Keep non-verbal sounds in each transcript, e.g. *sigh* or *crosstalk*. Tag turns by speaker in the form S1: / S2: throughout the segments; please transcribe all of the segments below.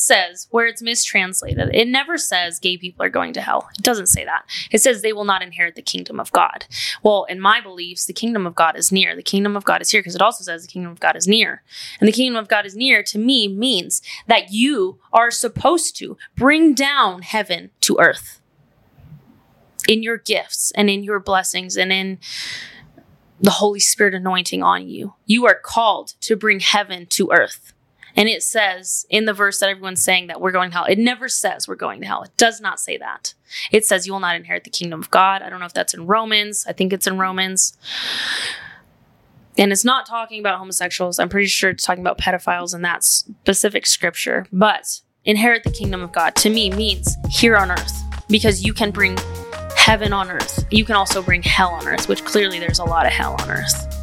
S1: says where it's mistranslated, it never says gay people are going to hell. It doesn't say that. It says they will not inherit the kingdom of God. Well, in my beliefs, the kingdom of God is near. The kingdom of God is here because it also says the kingdom of God is near. And the kingdom of God is near to me means that you are supposed to bring down heaven to earth in your gifts and in your blessings and in the Holy Spirit anointing on you. You are called to bring heaven to earth. And it says in the verse that everyone's saying that we're going to hell, it never says we're going to hell. It does not say that. It says you will not inherit the kingdom of God. I don't know if that's in Romans. I think it's in Romans. And it's not talking about homosexuals. I'm pretty sure it's talking about pedophiles in that specific scripture. But inherit the kingdom of God to me means here on earth because you can bring heaven on earth. You can also bring hell on earth, which clearly there's a lot of hell on earth.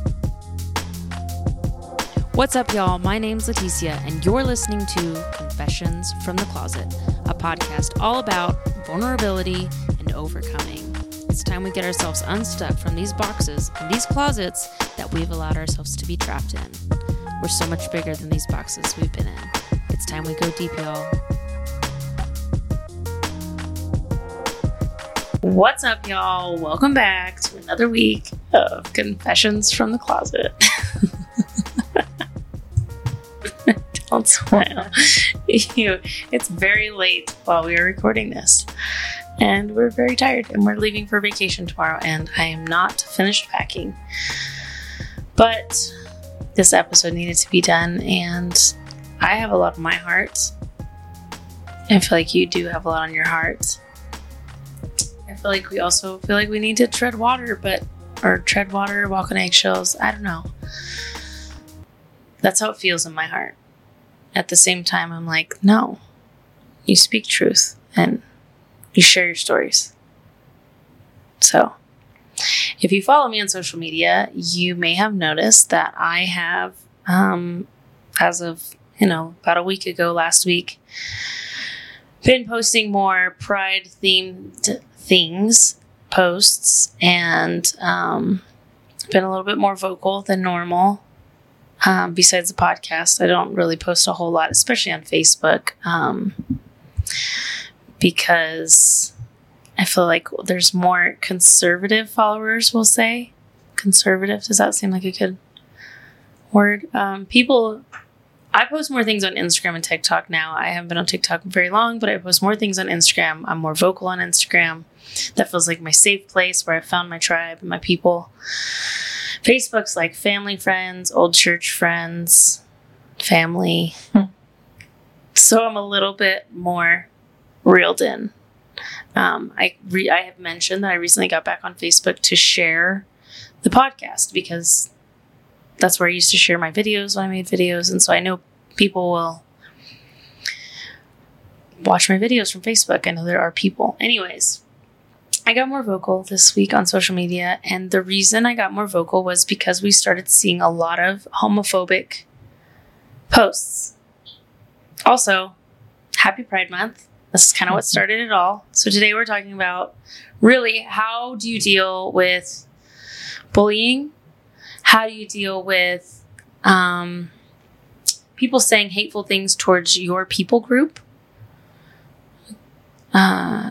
S1: What's up, y'all? My name's Leticia, and you're listening to Confessions from the Closet, a podcast all about vulnerability and overcoming. It's time we get ourselves unstuck from these boxes and these closets that we've allowed ourselves to be trapped in. We're so much bigger than these boxes we've been in. It's time we go deep, y'all. What's up, y'all? Welcome back to another week of Confessions from the Closet. *laughs* *laughs* You, it's very late while we are recording this, and we're very tired, and we're leaving for vacation tomorrow, and I am not finished packing. But this episode needed to be done, and I have a lot on my heart. I feel like you do have a lot on your heart. I feel like we also feel like we need to tread water, but or tread water, walk on eggshells. I don't know. That's how it feels in my heart at the same time, I'm like, no, you speak truth and you share your stories. So, if you follow me on social media, you may have noticed that I have, um, as of, you know, about a week ago, last week, been posting more pride themed things, posts, and um, been a little bit more vocal than normal um, besides the podcast, I don't really post a whole lot, especially on Facebook, um, because I feel like there's more conservative followers, we'll say. Conservative, does that seem like a good word? Um, people, I post more things on Instagram and TikTok now. I haven't been on TikTok very long, but I post more things on Instagram. I'm more vocal on Instagram. That feels like my safe place where I found my tribe and my people. Facebook's like family, friends, old church friends, family. Hmm. So I'm a little bit more reeled in. Um, I re- I have mentioned that I recently got back on Facebook to share the podcast because that's where I used to share my videos when I made videos, and so I know people will watch my videos from Facebook. I know there are people. Anyways, I got more vocal this week on social media, and the reason I got more vocal was because we started seeing a lot of homophobic posts. Also, happy Pride Month. This is kind of what started it all. So, today we're talking about really how do you deal with bullying? How do you deal with um, people saying hateful things towards your people group? Uh,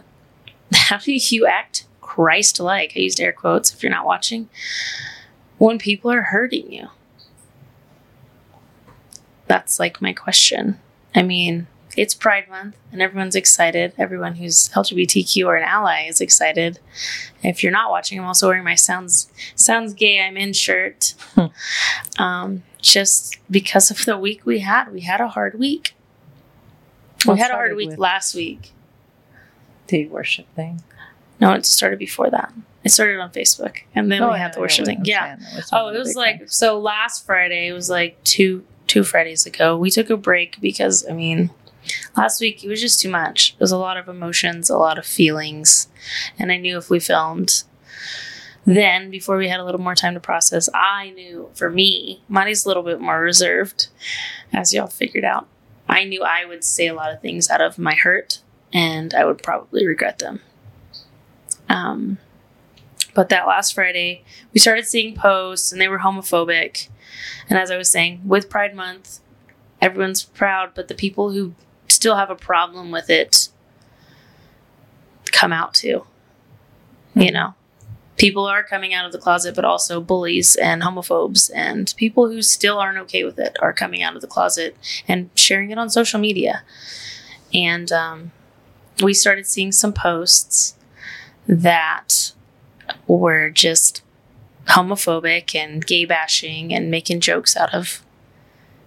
S1: how do you act Christ like? I used air quotes if you're not watching. When people are hurting you. That's like my question. I mean, it's Pride Month and everyone's excited. Everyone who's LGBTQ or an ally is excited. If you're not watching, I'm also wearing my sounds sounds gay I'm in shirt. Hmm. Um, just because of the week we had. We had a hard week. we had a hard week last week
S2: the worship thing?
S1: No, it started before that. It started on Facebook, and then oh, we had the worship thing. Yeah. Oh, it was like things. so. Last Friday, it was like two two Fridays ago. We took a break because I mean, last week it was just too much. It was a lot of emotions, a lot of feelings, and I knew if we filmed then before we had a little more time to process, I knew for me, Monty's a little bit more reserved, as y'all figured out. I knew I would say a lot of things out of my hurt and I would probably regret them. Um, but that last Friday, we started seeing posts and they were homophobic. And as I was saying, with Pride Month, everyone's proud, but the people who still have a problem with it come out too. You know, people are coming out of the closet, but also bullies and homophobes and people who still aren't okay with it are coming out of the closet and sharing it on social media. And um, we started seeing some posts that were just homophobic and gay bashing and making jokes out of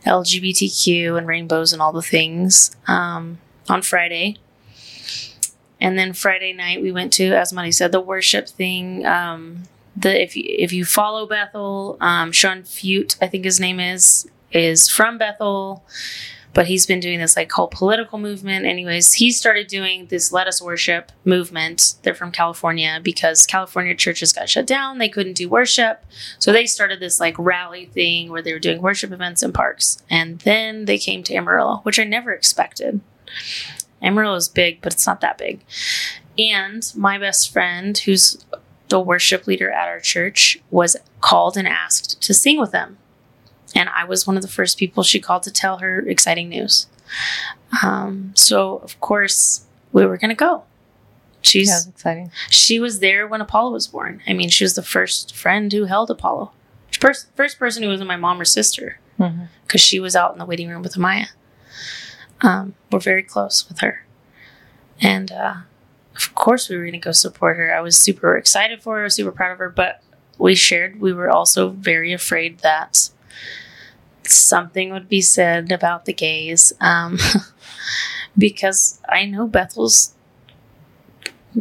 S1: LGBTQ and rainbows and all the things um, on Friday. And then Friday night we went to, as Money said, the worship thing. Um, the if you, if you follow Bethel, um, Sean Feucht, I think his name is, is from Bethel, but he's been doing this like whole political movement. Anyways, he started doing this Let Us Worship movement. They're from California because California churches got shut down. They couldn't do worship. So they started this like rally thing where they were doing worship events in parks. And then they came to Amarillo, which I never expected. Amarillo is big, but it's not that big. And my best friend, who's the worship leader at our church, was called and asked to sing with them. And I was one of the first people she called to tell her exciting news. Um, so, of course, we were going to go. She's
S2: Yeah, exciting.
S1: she was there when Apollo was born. I mean, she was the first friend who held Apollo. First, first person who wasn't my mom or sister because she was out in the waiting room with Amaya. Um, we're very close with her. And uh, of course, we were going to go support her. I was super excited for her, super proud of her, but we shared, we were also very afraid that something would be said about the gays um, *laughs* because I know Bethel's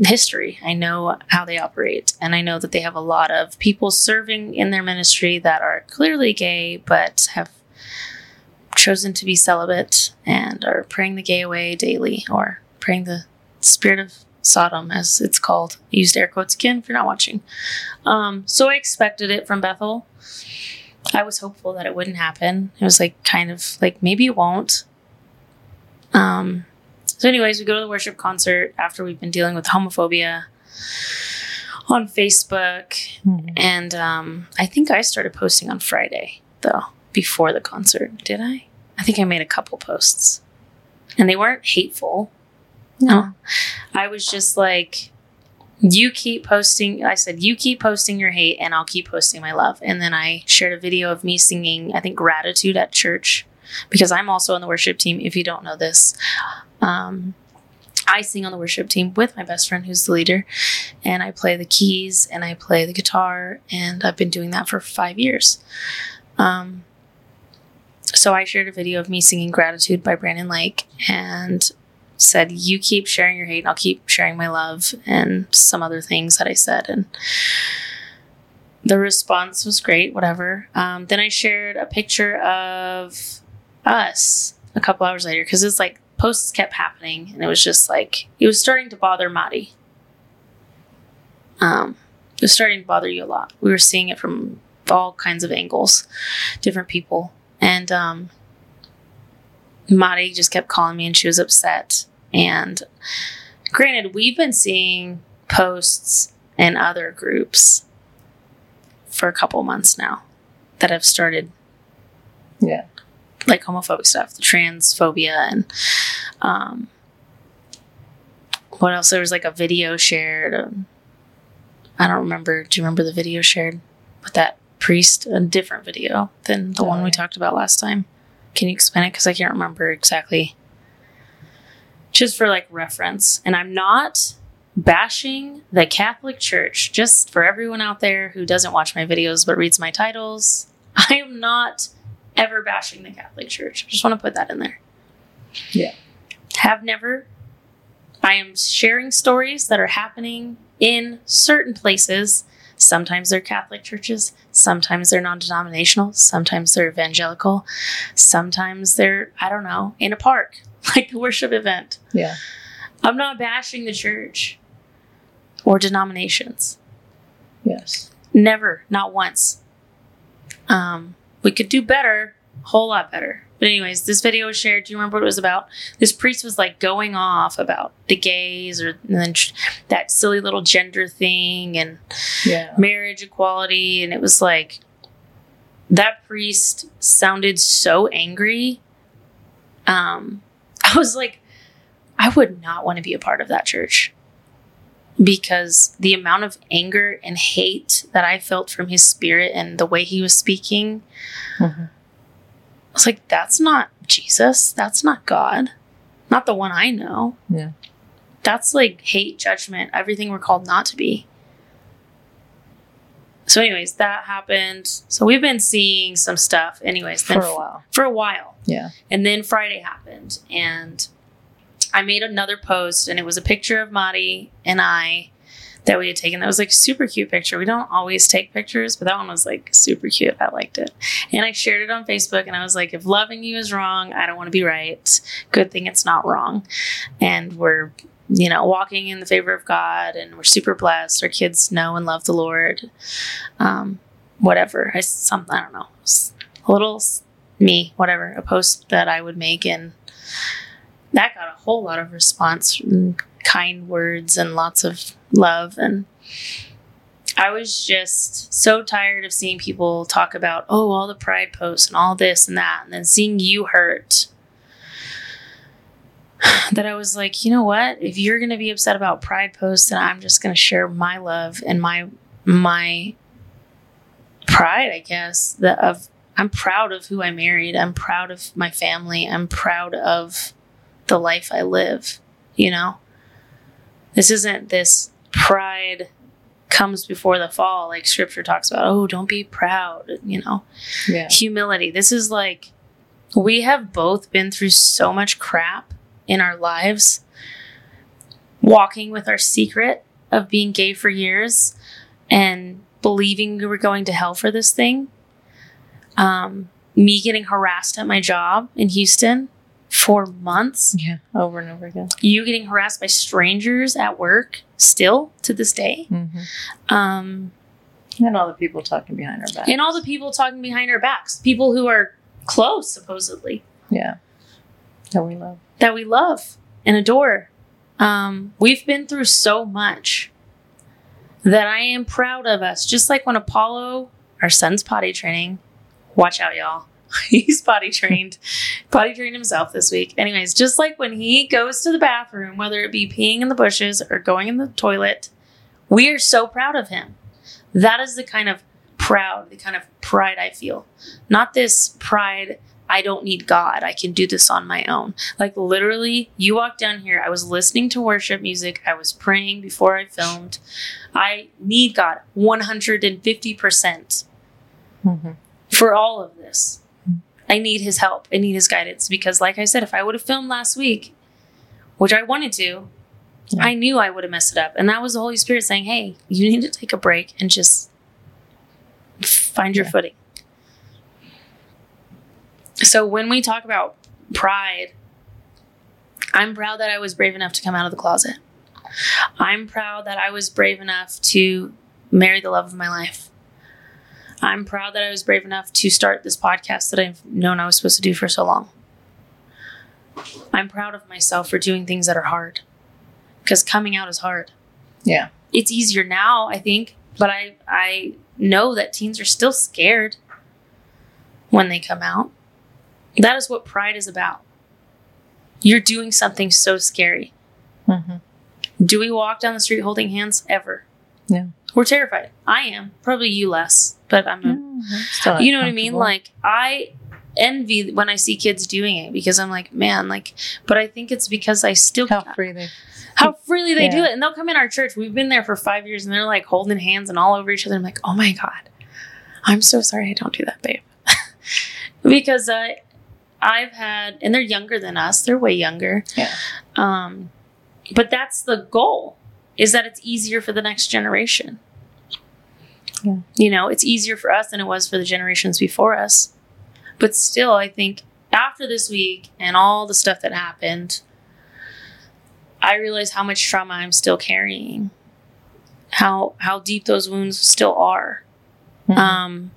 S1: history. I know how they operate, and I know that they have a lot of people serving in their ministry that are clearly gay but have chosen to be celibate and are praying the gay away daily or praying the spirit of Sodom, as it's called. I used air quotes again if you're not watching. Um, so I expected it from Bethel. I was hopeful that it wouldn't happen. It was like kind of like maybe it won't. Um, so, anyways, we go to the worship concert after we've been dealing with homophobia on Facebook,
S2: Mhm.
S1: and um, I think I started posting on Friday though before the concert. Did I? I think I made a couple posts, and they weren't hateful. No, I was just like, you keep posting. I said, you keep posting your hate, and I'll keep posting my love. And then I shared a video of me singing, I think, gratitude at church because I'm also on the worship team. If you don't know this, um, I sing on the worship team with my best friend, who's the leader, and I play the keys and I play the guitar, and I've been doing that for five years. Um, so I shared a video of me singing "Gratitude" by Brandon Lake, and said, "You keep sharing your hate, and I'll keep sharing my love," and some other things that I said, and the response was great. Whatever. Um, then I shared a picture of us a couple hours later because it's like posts kept happening, and it was just like it was starting to bother Madi. Um, it was starting to bother you a lot. We were seeing it from all kinds of angles, different people, and um, Madi just kept calling me, and she was upset. And granted, we've been seeing posts in other groups for a couple months now that have started
S2: Yeah.
S1: like homophobic stuff, the transphobia, and um, what else? There was like a video shared. Um, I don't remember. Do you remember the video shared with that priest? A different video than the one we talked about last time. Can you explain it? Because I can't remember exactly. Just for like reference, and I'm not bashing the Catholic Church. Just for everyone out there who doesn't watch my videos but reads my titles, I am not ever bashing the Catholic Church. I just want to put that in there.
S2: Yeah.
S1: Have never. I am sharing stories that are happening in certain places. Sometimes they're Catholic churches, sometimes they're non denominational, sometimes they're evangelical, sometimes they're, I don't know, in a park, *laughs* like the worship event.
S2: Yeah.
S1: I'm not bashing the church or denominations.
S2: Yes.
S1: Never, not once. Um, we could do better, a whole lot better. But anyways, this video was shared. Do you remember what it was about? This priest was like going off about the gays or and then that silly little gender thing and
S2: Yeah.
S1: marriage equality, and it was like that priest sounded so angry. Um, I was like, I would not want to be a part of that church because the amount of anger and hate that I felt from his spirit and the way he was speaking,
S2: Mhm.
S1: Was like, that's not Jesus. That's not God. Not the one I know.
S2: Yeah.
S1: That's like hate, judgment, everything we're called not to be. So, anyways, that happened. So, we've been seeing some stuff, anyways,
S2: For a while.
S1: for a while.
S2: Yeah.
S1: And then Friday happened, and I made another post, and it was a picture of Madi and I that we had taken. That was like super cute picture. We don't always take pictures, but that one was like super cute. I liked it. And I shared it on Facebook, and I was like, if loving you is wrong, I don't want to be right. Good thing it's not wrong. And we're, you know, walking in the favor of God, and we're super blessed. Our kids know and love the Lord. Um, whatever. I some I don't know. A little me, whatever, a post that I would make, and that got a whole lot of response, kind words, and lots of love. And I was just so tired of seeing people talk about, oh, all the pride posts and all this and that, and then seeing you hurt. *sighs* That I was like, you know what? If you're going to be upset about pride posts, then I'm just going to share my love and my my pride, I guess, that of I'm proud of who I married. I'm proud of my family. I'm proud of the life I live, you know? This isn't this pride comes before the fall like scripture talks about. Oh, don't be proud, you know.
S2: Yeah.
S1: Humility. This is like we have both been through so much crap in our lives walking with our secret of being gay for years and believing we were going to hell for this thing. Um, me getting harassed at my job in Houston for months.
S2: Yeah. Over and over again.
S1: You getting harassed by strangers at work still to this day.
S2: Mm-hmm.
S1: Um,
S2: And all the people talking behind our back.
S1: and all the people talking behind our backs, people who are close, supposedly,
S2: Yeah. That we love.
S1: that we love and adore. Um, we've been through so much that I am proud of us. Just like when Apollo, our son's potty training, watch out, y'all. *laughs* He's potty trained, potty trained himself this week. Anyways, just like when he goes to the bathroom, whether it be peeing in the bushes or going in the toilet, we are so proud of him. That is the kind of proud, the kind of pride I feel. Not this pride, I don't need God. I can do this on my own. Like literally, you walked down here, I was listening to worship music, I was praying before I filmed. I need God 150%
S2: Mm-hmm.
S1: for all of this. I need his help. I need his guidance because, like I said, if I would have filmed last week, which I wanted to,
S2: Yeah.
S1: I knew I would have messed it up. And that was the Holy Spirit saying, hey, you need to take a break and just find your
S2: Yeah.
S1: footing. So when we talk about pride, I'm proud that I was brave enough to come out of the closet. I'm proud that I was brave enough to marry the love of my life. I'm proud that I was brave enough to start this podcast that I've known I was supposed to do for so long. I'm proud of myself for doing things that are hard because coming out is hard.
S2: Yeah.
S1: It's easier now, I think, but I I know that teens are still scared when they come out. That is what pride is about. You're doing something so scary.
S2: Mm-hmm.
S1: Do we walk down the street holding hands ever?
S2: Yeah.
S1: We're terrified. I am. Probably you less, but I'm a you know what I mean? Like I envy when I see kids doing it because I'm like, man, like, but I think it's because I still
S2: how free they.
S1: how freely they do it, and they'll come in our church. We've been there for five years, and they're like holding hands and all over each other. I'm like, oh my god, I'm so sorry I don't do that, babe, *laughs* because I, I've had, and they're younger than us. They're way younger.
S2: Yeah.
S1: Um, but that's the goal is that it's easier for the next generation.
S2: Yeah.
S1: You know, it's easier for us than it was for the generations before us. But still, I think after this week and all the stuff that happened, I realize how much trauma I'm still carrying. How how deep those wounds still are.
S2: Mhm.
S1: Um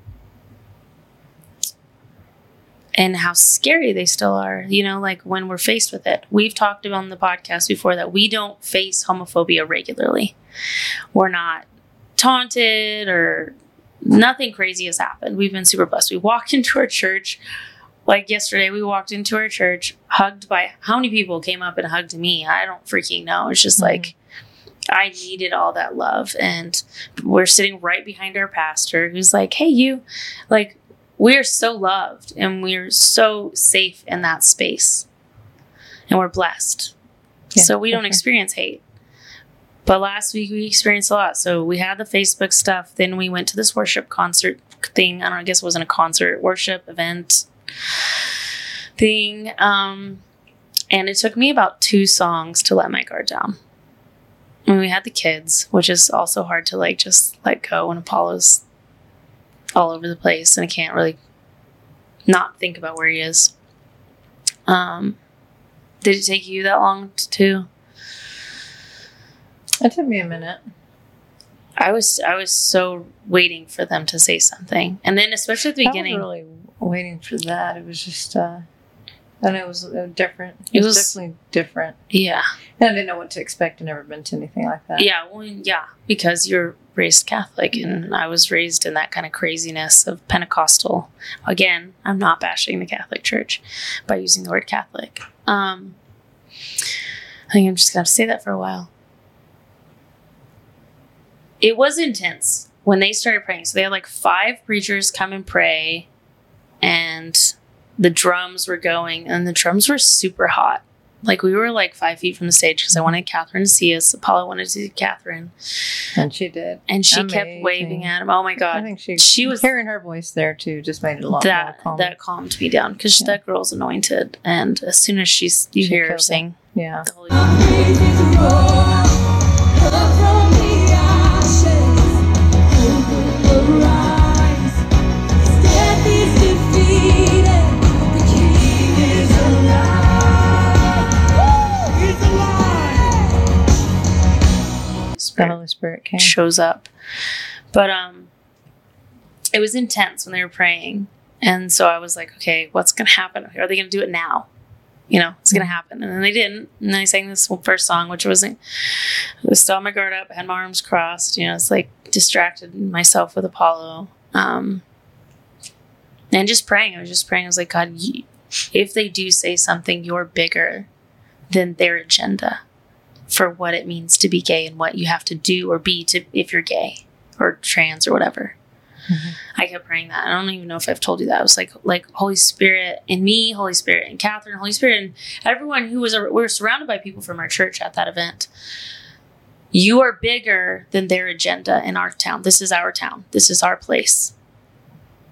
S1: and how scary they still are, you know, like when we're faced with it. We've talked about on the podcast before that we don't face homophobia regularly. We're not taunted or nothing crazy has happened. We've been super blessed. We walked *laughs* into our church Like yesterday, we walked into our church, hugged by how many people came up and hugged me? I don't freaking know. It's just
S2: Mhm.
S1: like I needed all that love. And we're sitting right behind our pastor who's like, hey, you, like, we're so loved and we're so safe in that space. And we're blessed.
S2: Yeah,
S1: so we don't
S2: sure.
S1: experience hate. But last week we experienced a lot. So we had the Facebook stuff. Then we went to this worship concert thing. I don't know, I guess it wasn't a concert, worship event thing. Um, and it took me about two songs to let my guard down. And we had the kids, which is also hard to like just let go when Apollo's all over the place and I can't really not think about where he is. Um, did it take you that long t- too?
S2: It took me a minute.
S1: I was I was so waiting for them to say something, and then especially at the
S2: I wasn't
S1: beginning,
S2: really waiting for that. It was just, uh, and it was uh, different.
S1: It
S2: It was,
S1: was-
S2: definitely different.
S1: yeah,
S2: And I didn't know what to expect. I've never been to anything like that.
S1: yeah, well, yeah, because you're raised Catholic, and I was raised in that kind of craziness of Pentecostal. Again, I'm not bashing the Catholic Church by using the word Catholic. Um, I think I'm just gonna have to say that for a while. It was intense when they started praying. So they had like five preachers come and pray, and the drums were going, and the drums were super hot. Like we were like five feet from the stage because I wanted Catherine to see us. Apollo wanted to see Catherine,
S2: And she did.
S1: and she kept waving at him. Oh my god!
S2: I think she,
S1: she was-
S2: hearing her voice there too just made it a lot
S1: that
S2: more calm.
S1: that calmed me down because
S2: Yeah.
S1: that girl's anointed, and as soon as she's you
S2: She
S1: hear her
S2: killed it.
S1: sing,
S2: yeah.
S1: The Holy
S2: The
S1: Spirit
S2: Holy Spirit came.
S1: shows up. But um it was intense when they were praying. And so I was like, okay, what's gonna happen? Are they gonna do it now? You know, it's gonna happen. And then they didn't. And they sang this first song, which wasn't I was still on my guard up, I had my arms crossed, you know, it's like distracted myself with Apollo. Um and just praying. I was just praying. I was like, God, if they do say something, you're bigger than their agenda for what it means to be gay and what you have to do or be to if you're gay or trans or whatever.
S2: Mhm.
S1: I kept praying that. I don't even know if I've told you that. I was like, like Holy Spirit in me, Holy Spirit in Catherine, Holy Spirit and everyone who was. We were surrounded by people from our church at that event. You are bigger than their agenda in our town. This is our town. This is our place,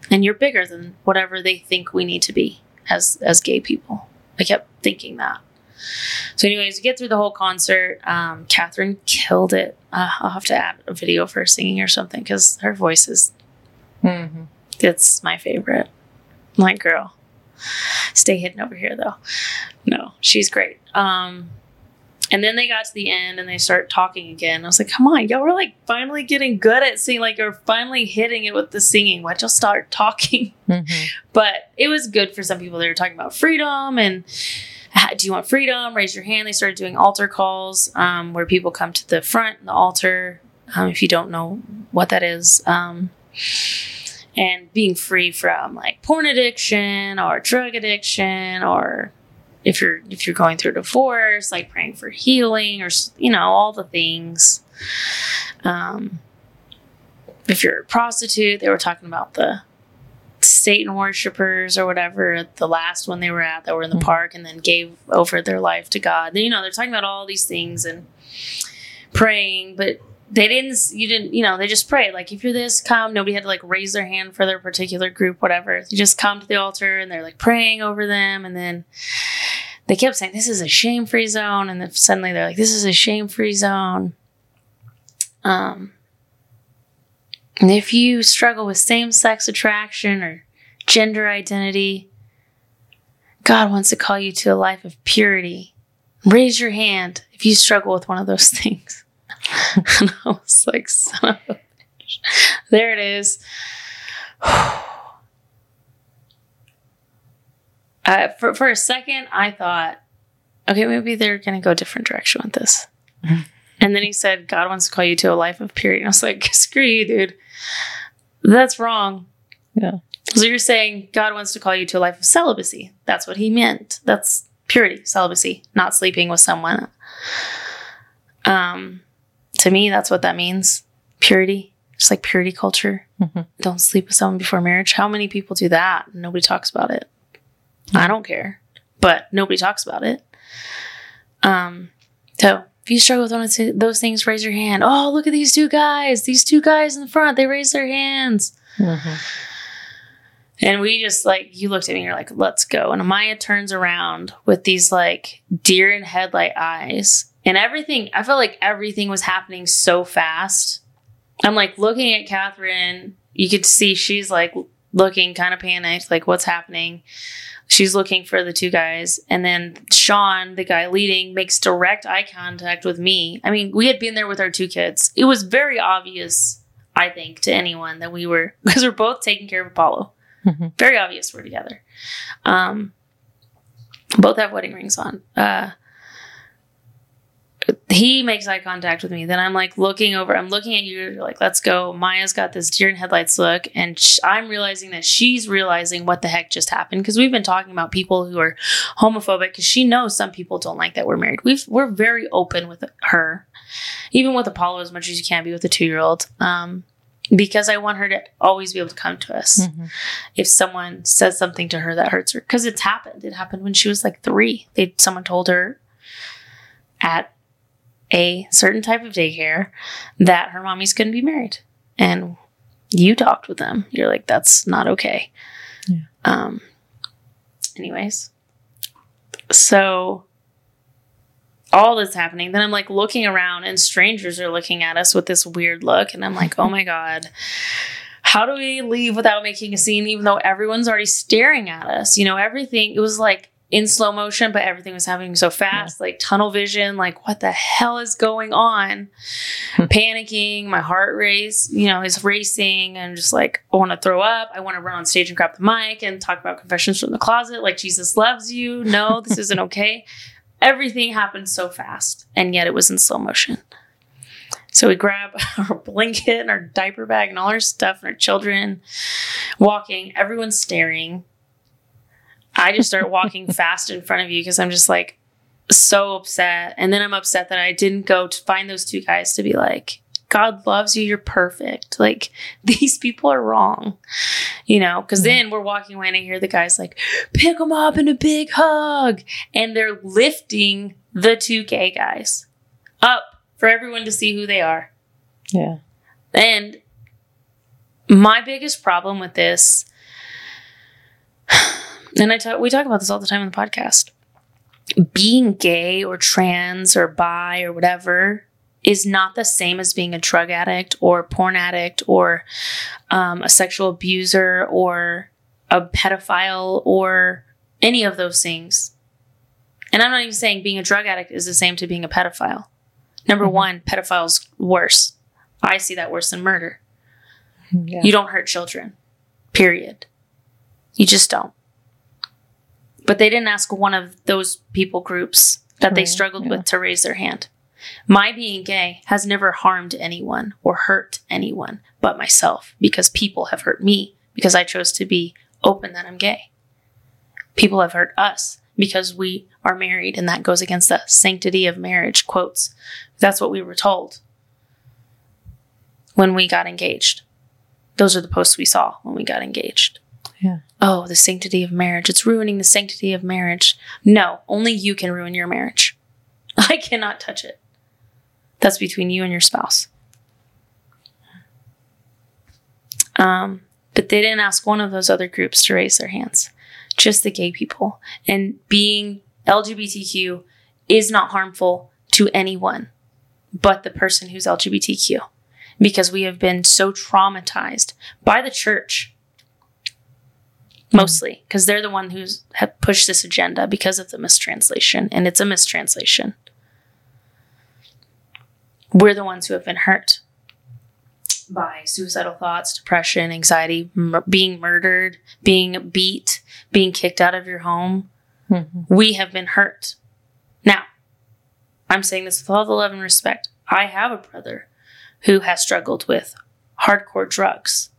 S1: and you're bigger than whatever they think we need to be as as gay people. I kept thinking that. So, anyways, we get through the whole concert. Um, Catherine killed it. Uh, I'll have to add a video of her singing or something because her voice is
S2: Mhm.
S1: it's my favorite. My girl. Stay hidden over here though. No, she's great. Um and then they got to the end and they start talking again. I was like, come on, y'all were like finally getting good at singing, like you're finally hitting it with the singing. Why'd y'all start *laughs* talking?
S2: Mhm.
S1: But it was good for some people. They were talking about freedom and "Ah, do you want freedom? Raise your hand. They started doing altar calls um, where people come to the front, the altar, um, if you don't know what that is. Um, and being free from like porn addiction or drug addiction or if you're if you're going through divorce like praying for healing or you know all the things um if you're a prostitute they were talking about the satan worshipers or whatever at the last one they were at that were in the
S2: Mhm.
S1: park and then gave over their life to god. Then you know they're talking about all these things and praying but they didn't you didn't you know they just prayed like if you're this come nobody had to like raise their hand for their particular group whatever. You just come to the altar and they're like praying over them and then they kept saying this is a shame free zone and then suddenly they're like this is a shame free zone. Um and if you struggle with same sex attraction or gender identity god wants to call you to a life of purity raise your hand if you struggle with one of those *laughs* things *laughs* and I was like, son of a bitch. There it is. *sighs* uh, for, for a second, I thought, okay, maybe they're going to go a different direction with this. and then he said, God wants to call you to a life of purity. And I was like, *laughs* screw you, dude. That's wrong.
S2: Yeah.
S1: So you're saying God wants to call you to a life of celibacy. That's what he meant. That's purity, celibacy, not sleeping with someone. Um, to me, that's what that means. Purity, just like purity culture.
S2: Mhm.
S1: Don't sleep with someone before marriage. How many people do that? Nobody talks about it. I don't care, but nobody talks about it. Um, so if you struggle with one of those things, raise your hand. Oh, look at these two guys. These two guys in the front, they raise their hands.
S2: Mhm.
S1: And we just like, you looked at me, you're like, let's go. And Amaya turns around with these like deer in headlight eyes. And everything, I felt like everything was happening so fast. I'm like looking at Catherine. You could see she's like looking kind of panicked, like, what's happening? She's looking for the two guys. And then Sean, the guy leading, makes direct eye contact with me. I mean, we had been there with our two kids. It was very obvious, I think, to anyone that we were, *laughs* because we're both taking care of Apollo
S2: Mhm.
S1: very obvious we're together. Um, both have wedding rings on. Uh, he makes eye contact with me. Then I'm like looking over. I'm looking at you. You're like, let's go. Maya's got this deer in headlights look, and sh- I'm realizing that she's realizing what the heck just happened because we've been talking about people who are homophobic because she knows some people don't like that we're married. We've we're very open with her, even with Apollo as much as you can be with a two year old. Um, because I want her to always be able to come to us
S2: Mhm.
S1: if someone says something to her that hurts her because it's happened it happened when she was like three they someone told her at a certain type of daycare that her mommy's going to be married. And you talked with them. You're like that's not okay.
S2: Yeah.
S1: um anyways. So all this happening then i'm like looking around and strangers are looking at us with this weird look. And i'm like oh my god. How do we leave without making a scene even though everyone's already staring at us? You know everything it was like in slow motion but everything was happening so fast like tunnel vision like what the hell is going on? Hmm. Panicking my heart race you know is racing and just like i want to throw up i want to run on stage and grab the mic and talk about confessions from the closet like jesus loves you. No this *laughs* isn't okay. Everything happened so fast and yet it was in slow motion. So we grab *laughs* our blanket and our diaper bag and all our stuff and our children walking everyone's staring i just start walking *laughs* fast in front of you because i'm just like so upset. And then i'm upset that i didn't go to find those two guys to be like god loves you. You're perfect. Like *laughs* these people are wrong you know? Because mm-hmm. then we're walking away and i hear the guys like pick them up in a big hug. And they're lifting the two gay guys up for everyone to see who they are.
S2: Yeah.
S1: and my biggest problem with this, and I talk, we talk about this all the time on the podcast, being gay or trans or bi or whatever is not the same as being a drug addict or porn addict or um, a sexual abuser or a pedophile or any of those things. And I'm not even saying being a drug addict is the same to being a pedophile. Number
S2: Mhm.
S1: one, pedophile's worse. I see that worse than murder.
S2: Yeah.
S1: You don't hurt children, period. You just don't. But they didn't ask one of those people groups that they struggled
S2: yeah.
S1: with to raise their hand. My being gay has never harmed anyone or hurt anyone but myself because people have hurt me because I chose to be open that I'm gay. People have hurt us because we are married and that goes against the sanctity of marriage quotes. That's what we were told when we got engaged. Those are the posts we saw when we got engaged.
S2: Yeah.
S1: Oh, the sanctity of marriage. It's ruining the sanctity of marriage. No, only you can ruin your marriage. *laughs* I cannot touch it. That's between you and your spouse. Um, but they didn't ask one of those other groups to raise their hands, just the gay people. And being LGBTQ is not harmful to anyone but the person who's LGBTQ because we have been so traumatized by the church mostly because they're the one who's have pushed this agenda because of the mistranslation and it's a mistranslation. We're the ones who have been hurt by suicidal thoughts depression anxiety mur- being murdered being beat being kicked out of your home.
S2: Mhm.
S1: we have been hurt. Now i'm saying this with all the love and respect. I have a brother who has struggled with hardcore drugs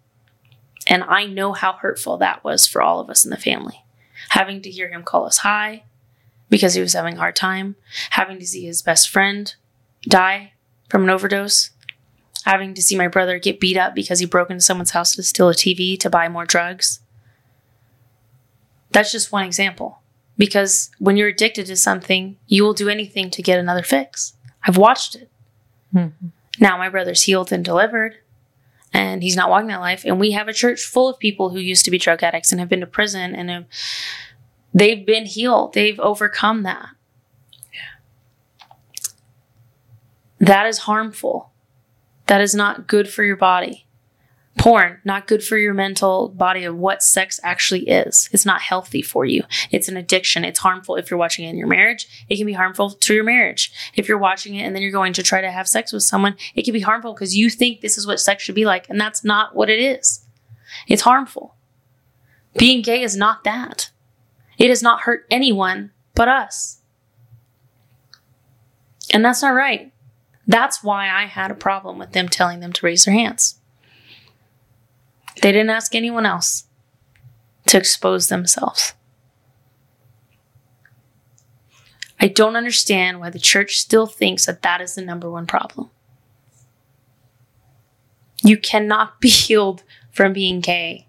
S1: And I know how hurtful that was for all of us in the family. Having to hear him call us high because he was having a hard time, having to see his best friend die from an overdose, having to see my brother get beat up because he broke into someone's house to steal a TV to buy more drugs. That's just one example. Because when you're addicted to something, you will do anything to get another fix. I've watched it.
S2: Mm-hmm.
S1: Now my brother's healed and delivered, and he's not walking that life. And we have a church full of people who used to be drug addicts and have been to prison and have they've been healed. They've overcome that. That is harmful. That is not good for your body. Porn, not good for your mental body of what sex actually is. It's not healthy for you. It's an addiction. It's harmful if you're watching it in your marriage. It can be harmful to your marriage. If you're watching it and then you're going to try to have sex with someone, it can be harmful because you think this is what sex should be like, and that's not what it is. It's harmful. Being gay is not that. It has not hurt anyone but us. And that's not right. That's why I had a problem with them telling them to raise their hands. They didn't ask anyone else to expose themselves. I don't understand why the church still thinks that that is the number one problem. You cannot be healed from being gay,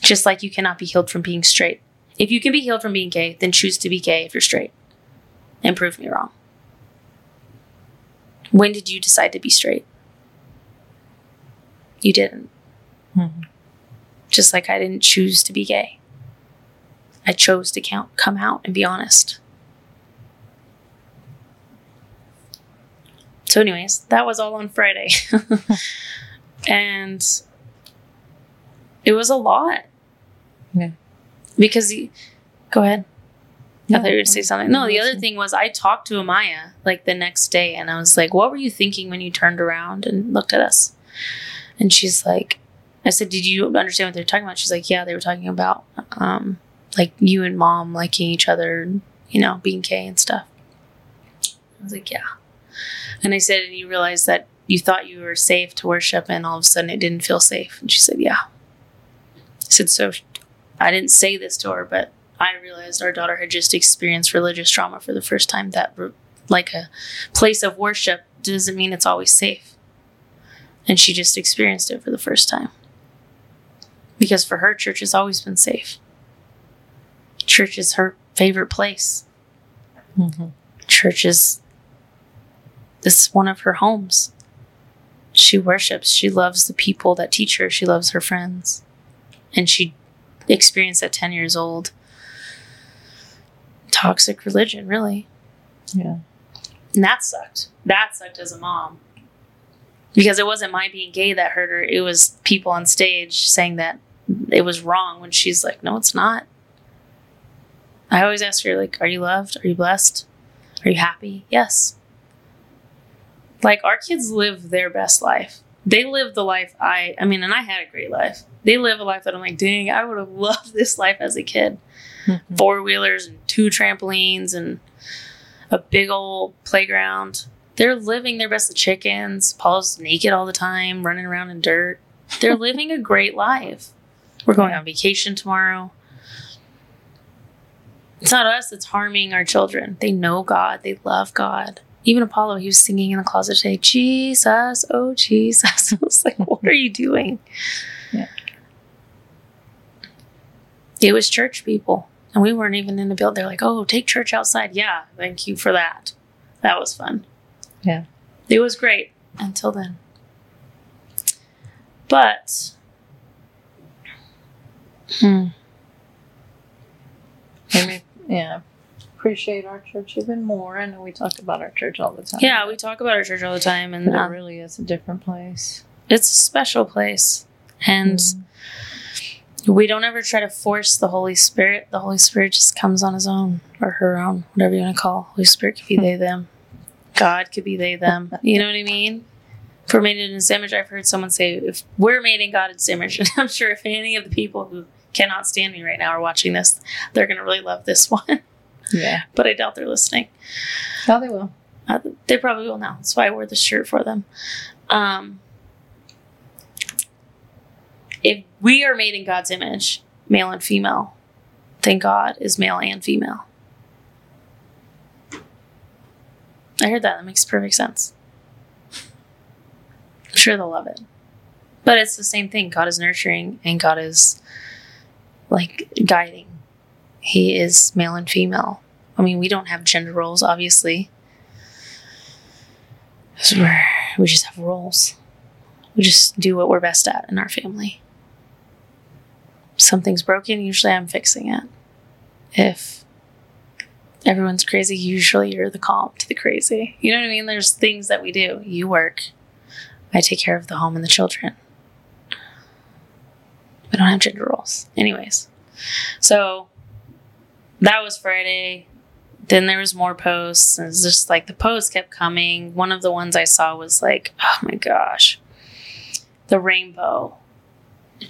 S1: just like you cannot be healed from being straight. If you can be healed from being gay, then choose to be gay if you're straight and prove me wrong. When did you decide to be straight? You didn't.
S2: Mhm.
S1: Just like I didn't choose to be gay. I chose to count, come out and be honest. So, anyways, that was all on Friday. *laughs* and it was a lot.
S2: Yeah.
S1: Because, he, go ahead. I thought you were going to say something. No, the other thing was I talked to Amaya like the next day and I was like, What were you thinking when you turned around and looked at us? And she's like, I said, Did you understand what they were talking about? She's like, Yeah, they were talking about um, like you and mom liking each other you know, being gay and stuff. I was like, Yeah. And I said, And you realized that you thought you were safe to worship and all of a sudden it didn't feel safe. And she said, Yeah. I said, So I didn't say this to her, but I realized our daughter had just experienced religious trauma for the first time. That, like a place of worship, doesn't mean it's always safe. And she just experienced it for the first time. Because for her, church has always been safe. Church is her favorite place.
S2: Mhm.
S1: Church is this is one of her homes. She worships. She loves the people that teach her. She loves her friends. And she experienced at 10 years old toxic religion, really.
S2: Yeah.
S1: And that sucked. That sucked as a mom. Because it wasn't my being gay that hurt her. It was people on stage saying that it was wrong when she's like, no, it's not. I always ask her, like, are you loved? Are you blessed? Are you happy? Yes. Like, our kids live their best life. They live the life I, I mean, and I had a great life. They live a life that I'm like, dang, I would have *laughs* loved this life as a kid
S2: Mhm.
S1: four wheelers and two trampolines and a big old playground. They're living their best. The chickens, Paul's naked all the time, running around in dirt. They're *laughs* living a great life. We're going on vacation tomorrow. It's not us that's harming our children. They know God. They love God. Even Apollo, he was singing in the closet today, Jesus, oh Jesus. *laughs* I was like, what are you doing?
S2: Yeah.
S1: It was church people. And we weren't even in the building. They're like, oh, take church outside. Yeah, thank you for that. That was fun.
S2: Yeah.
S1: It was great until then. But, hmm,
S2: Maybe, yeah. Appreciate our church even more. I know we talk about our church all the time.
S1: yeah, we talk about our church all the time, and
S2: it
S1: uh,
S2: really is a different place.
S1: it's a special place. And
S2: Mhm.
S1: we don't ever try to force the Holy Spirit. The Holy Spirit just comes on his own or her own, whatever you want to call. Holy Spirit could be they, them. God could be they, them. You know what I mean? If we're made in his image, I've heard someone say, if we're made in God's image, and *laughs* I'm sure if any of the people who cannot stand me right now are watching this, they're going to really love this *laughs* one.
S2: Yeah.
S1: but I doubt they're listening.
S2: Oh, they will.
S1: Uh, they probably will now. That's why I wore the shirt for them. Um, If we are made in God's image, male and female, then God is male and female. I heard that. That makes perfect sense. I'm sure they'll love it. But it's the same thing. God is nurturing and God is like guiding. He is male and female. I mean, we don't have gender roles, obviously. we just have roles. We just do what we're best at in our family. Something's broken, usually I'm fixing it. If everyone's crazy, usually you're the calm to the crazy. You know what I mean? There's things that we do. You work, I take care of the home and the children. We don't have gender roles. Anyways, so that was Friday. Then there was more posts, and it's just like the posts kept coming. One of the ones I saw was like, oh my gosh, the rainbow.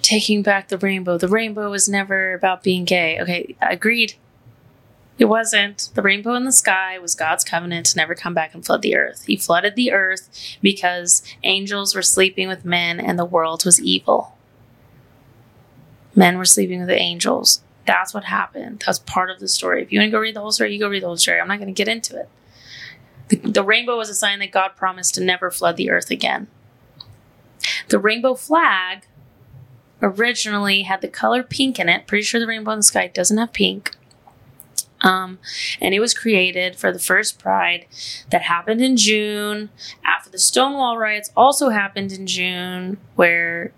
S1: Taking back the rainbow. The rainbow was never about being gay. Okay, agreed. It wasn't. The rainbow in the sky was God's covenant to never come back and flood the earth. He flooded the earth because angels were sleeping with men and the world was evil. Men were sleeping with the angels. That's what happened. That's part of the story. If you want to go read the whole story, you go read the whole story. I'm not going to get into it. The, the rainbow was a sign that God promised to never flood the earth again. The rainbow flag originally had the color pink in it. Pretty sure the rainbow in the sky doesn't have pink. Um, and it was created for the first Pride that happened in June after the Stonewall riots. Also happened in June, where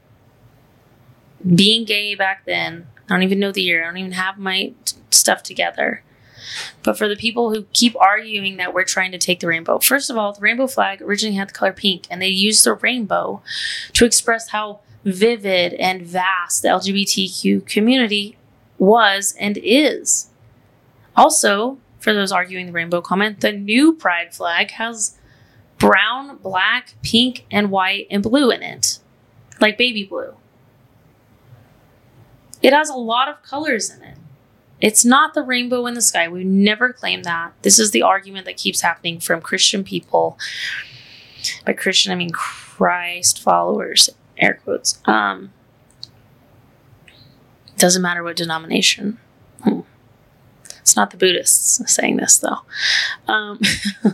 S1: being gay back then, I don't even know the year, I don't even have my t- stuff together. But for the people who keep arguing that we're trying to take the rainbow, first of all, the rainbow flag originally had the color pink, and they used the rainbow to express how vivid and vast the LGBTQ community was and is. Also, for those arguing the rainbow comment, the new pride flag has brown, black, pink, and white and blue in it, like baby blue. It has a lot of colors in it. It's not the rainbow in the sky. We never claimed that. This is the argument that keeps happening from Christian people. By Christian, I mean Christ followers, air quotes. Um, doesn't matter what denomination. Hmm. It's not the Buddhists saying this, though. Um, *laughs*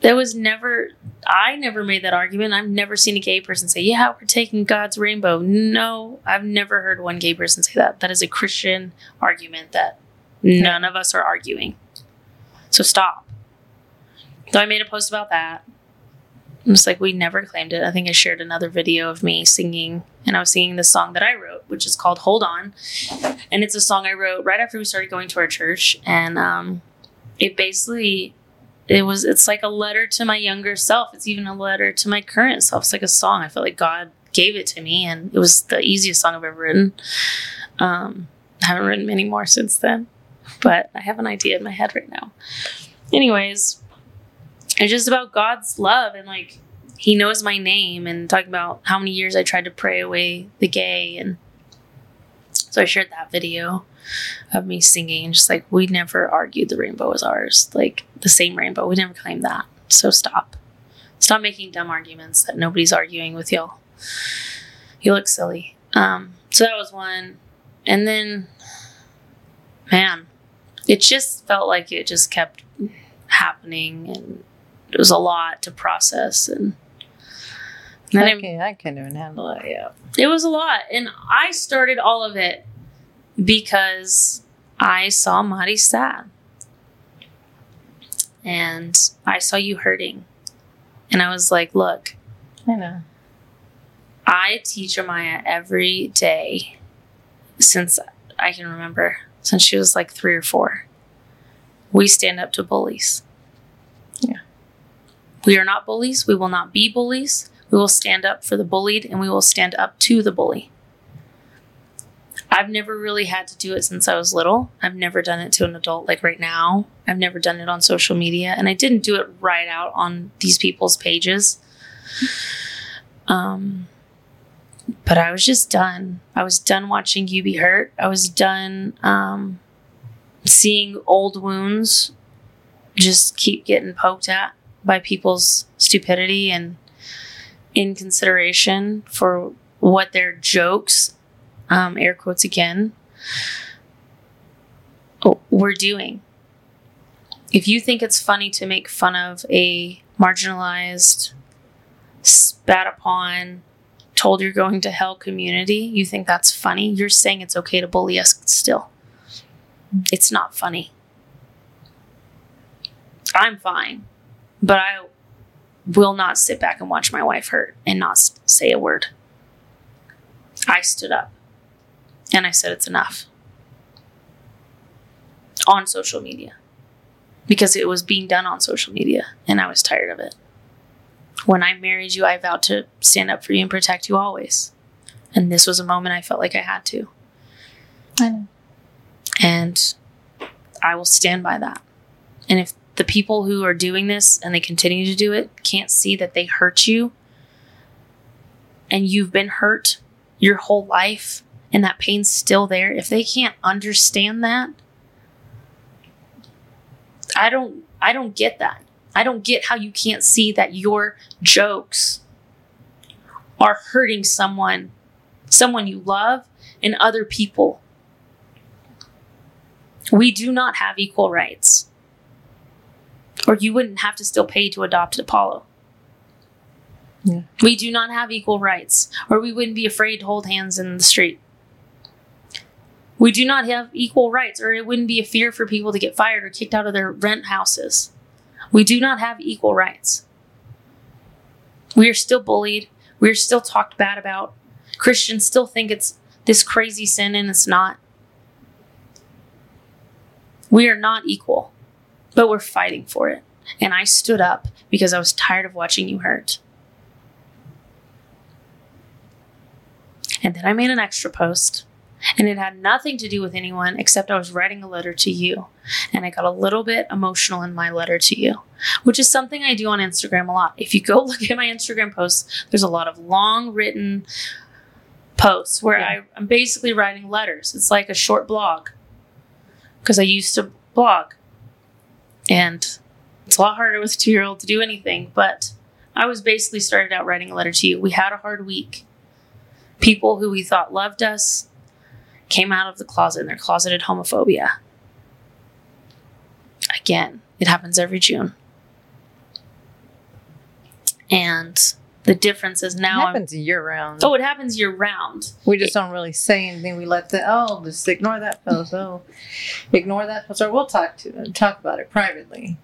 S1: there was never, I never made that argument. I've never seen a gay person say, Yeah, we're taking God's rainbow. No, I've never heard one gay person say that. That is a Christian argument that none of us are arguing. So stop. So I made a post about that. I'm just like, we never claimed it. I think I shared another video of me singing, and I was singing the song that I wrote, which is called Hold On. And it's a song I wrote right after we started going to our church. And um, it basically, it was, it's like a letter to my younger self. It's even a letter to my current self. It's like a song. I felt like God gave it to me, and it was the easiest song I've ever written. Um, I haven't written many more since then, but I have an idea in my head right now. Anyways, it's just about God's love and like He knows my name and talking about how many years I tried to pray away the gay and so I shared that video of me singing and just like we never argued the rainbow was ours like the same rainbow we never claimed that. So stop. Stop making dumb arguments that nobody's arguing with y'all. You look silly. Um so that was one. And then man it just felt like it just kept happening and it was a lot to process and then it-
S2: Okay, I couldn't even handle it. Yeah.
S1: It was a lot. And I started all of it because I saw Madi sad. And I saw you hurting. And I was like, look,
S2: I know.
S1: I teach Amaya every day since I can remember, since she was like three or four. We stand up to bullies.
S2: Yeah.
S1: We are not bullies. We will not be bullies. We will stand up for the bullied and we will stand up to the bully. I've never really had to do it since I was little. I've never done it to an adult like right now. I've never done it on social media and I didn't do it right out on these people's pages. Um but I was just done. I was done watching you be hurt. I was done um, seeing old wounds just keep getting poked at by people's stupidity and inconsideration for what their jokes, um, air quotes again, oh, were doing. If you think it's funny to make fun of a marginalized, spat upon, told you're going to hell community, you think that's funny, you're saying it's okay to bully us still. It's not funny. I'm fine, but I will not sit back and watch my wife hurt and not say a word. I stood up and I said it's enough on social media because it was being done on social media and I was tired of it. When I married you, I vowed to stand up for you and protect you always. And this was a moment I felt like I had to.
S2: I know.
S1: And I will stand by that. And if the people who are doing this and they continue to do it can't see that they hurt you and you've been hurt your whole life and that pain's still there, if they can't understand that, I don't I don't get that. I don't get how you can't see that your jokes are hurting someone, someone you love and other people. We do not have equal rights. Or you wouldn't have to still pay to adopt Apollo.
S2: Yeah.
S1: We do not have equal rights, or we wouldn't be afraid to hold hands in the street. We do not have equal rights, or it wouldn't be a fear for people to get fired or kicked out of their rent houses. We do not have equal rights. We are still bullied. We are still talked bad about. Christians still think it's this crazy sin, and it's not. We are not equal, but we're fighting for it. And I stood up because I was tired of watching you hurt. And then I made an extra post. And it had nothing to do with anyone except I was writing a letter to you. And I got a little bit emotional in my letter to you, which is something I do on Instagram a lot. If you go *laughs* look at my Instagram posts, there's a lot of long written posts where
S2: Yeah.
S1: I, I'm basically writing letters. It's like a short blog because I used to blog. And it's a lot harder with a two year old to do anything, but I was basically started out writing a letter to you. We had a hard week. People who we thought loved us came out of the closet and they're closeted homophobia. Again, it happens every June. And the difference is
S2: It
S1: now. I'm-
S2: happens year round.
S1: oh, it happens year round.
S2: We just don't really say anything. We let the oh, just ignore that post. Oh, ignore that post, or we'll talk to talk about it privately.